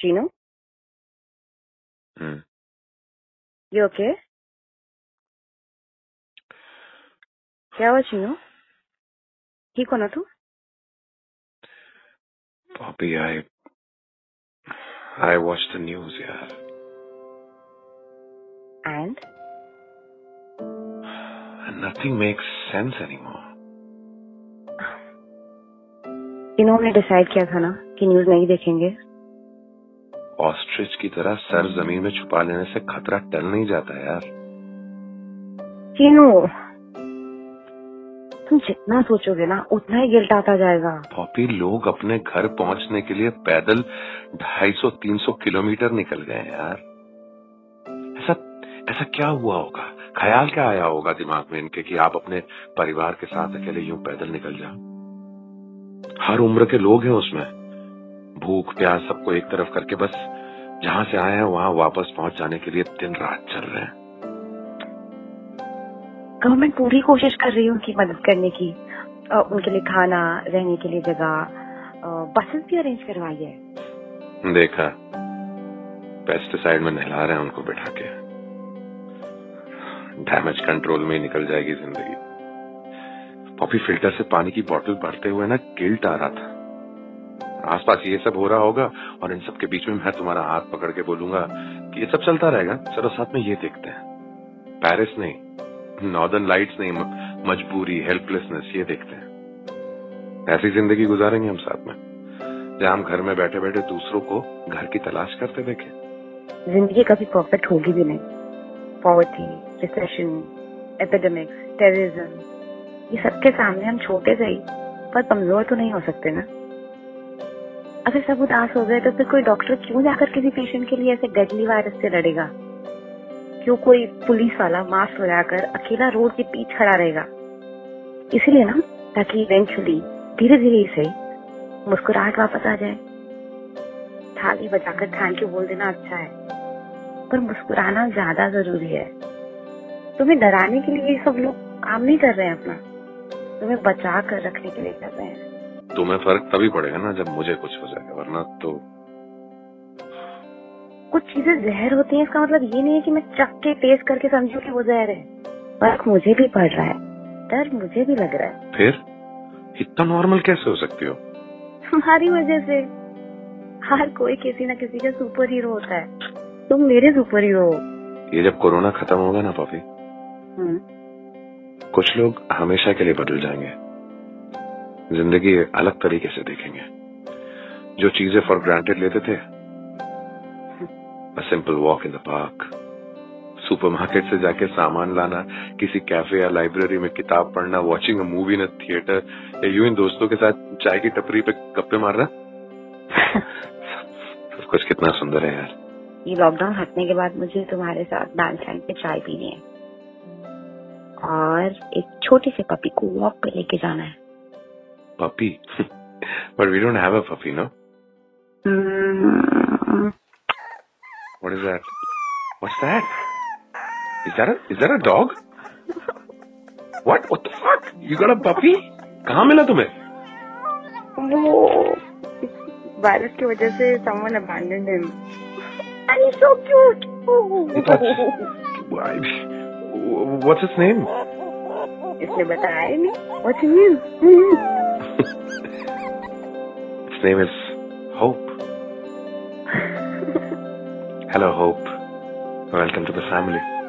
Gino? Hmm. You okay? क्या हुआ Chino ठीक हो ना तू पापी I I watch the news यार and nothing makes sense any more इन्होंने डिसाइड किया था ना कि न्यूज़ नहीं देखेंगे ऑस्ट्रिच की तरह सर ज़मीन में छुपा लेने से खतरा टल नहीं जाता यार। चीनू तुम जितना सोचोगे ना उतना ही गिल्ट आता जाएगा। पॉपी लोग अपने घर पहुँचने के लिए पैदल 250-300 किलोमीटर निकल गए हैं यार। ऐसा ऐसा क्या हुआ होगा? ख्याल क्या आया होगा दिमाग में इनके कि आप अपने परिवार के साथ अकेले यूँ पैदल निकल जाओ? हर उम्र के लोग हैं उसमें। भूख प्यास सबको एक तरफ़ करके बस जहाँ से आए हैं वहाँ वापस पहुँच जाने के लिए दिन रात चल रहे हैं। गवर्नमेंट पूरी कोशिश कर रही है उनकी मदद करने की उनके लिए खाना रहने के लिए जगह बसेस भी अरेंज करवाई है। देखा पेस्टिसाइड में नहला रहे हैं उनको बैठा के। डैमेज कंट्रोल में ही निकल जाएगी ज़िंदगी। पॉपी फ़िल्टर से पानी की बोतल भरते हुए ना गिल्ट आ रहा था। आसपास ये सब हो रहा होगा और इन सब के बीच में मैं तुम्हारा हाथ पकड़ के बोलूँगा कि ये सब चलता रहेगा। चलो साथ में ये देखते हैं। पेरिस नहीं नॉर्दर्न लाइट्स नहीं मजबूरी हेल्पलेसनेस ये देखते हैं। ऐसी ज़िंदगी गुजारेंगे हम साथ में, जहाँ हम घर में बैठे बैठे दूसरों को घर की तलाश करते देखें। ज़िंदगी कभी परफेक्ट होगी भी नहीं। पॉवर्टी रिसेशन एपिडेमिक्स टेररिज्म ये सबके सामने हम छोटे से ही, पर कमज़ोर तो नहीं हो सकते ना? अगर सब उदास हो गए तो फिर कोई डॉक्टर क्यों जाकर किसी पेशेंट के लिए ऐसे डेडली वायरस से लड़ेगा? क्यों कोई पुलिस वाला मास्क लगाकर अकेला रोड के पीछे खड़ा रहेगा? इसीलिए ना, ताकि इवेंचुअली धीरे धीरे से मुस्कुराहट वापस आ जाए। थाली बजाकर थैंक यू बोल देना अच्छा है, पर मुस्कुराना ज़्यादा ज़रूरी है। तुम्हें डराने के लिए सब लोग काम नहीं कर रहे हैं अपना। तुम्हें बचा कर रखने के लिए कर रहे हैं। तुम्हें फ़र्क तभी पड़ेगा ना जब मुझे कुछ हो जाएगा वरना तो कुछ चीज़ें जहर होती हैं इसका मतलब ये नहीं है कि मैं चख के टेस्ट करके समझू कि वो जहर है। फ़र्क मुझे भी पड़ रहा है डर मुझे भी लग रहा है। फिर? इतना नॉर्मल कैसे हो सकती हो? तुम्हारी वजह से। हर कोई किसी न किसी का सुपर हीरो होता है। तुम मेरे सुपर हीरो हो। ये जब कोरोना खत्म होगा ना पॉपी हम्म, कुछ लोग हमेशा के लिए बदल जाएँगे। ज़िंदगी अलग तरीके से देखेंगे। जो चीज़ें फॉर ग्रांटेड लेते थे simple walk in the park supermarket से जाके सामान लाना, किसी कैफ़े या लाइब्रेरी में किताब पढ़ना watching a movie in theatre या यूँ इन दोस्तों के साथ चाय की टपरी पे गप्पे मारना। सब कुछ कितना सुंदर है यार। ये लॉकडाउन हटने के बाद मुझे तुम्हारे साथ लाइन पे चाय पीनी है। और एक छोटे से पपी को वॉक पे लेके जाना है। puppy. but we don't have a puppy, no? Hmm, What is that? What's that? Is that a is that a dog? What? What the fuck? You got a puppy? कहाँ मिला तुम्हें? वो virus की वजह से someone abandoned him. And he's so cute. ये तो- Why- What's its name? इसने बताया ही नहीं. What's his name? its name is Hope. Hello, Hope. Welcome to the family.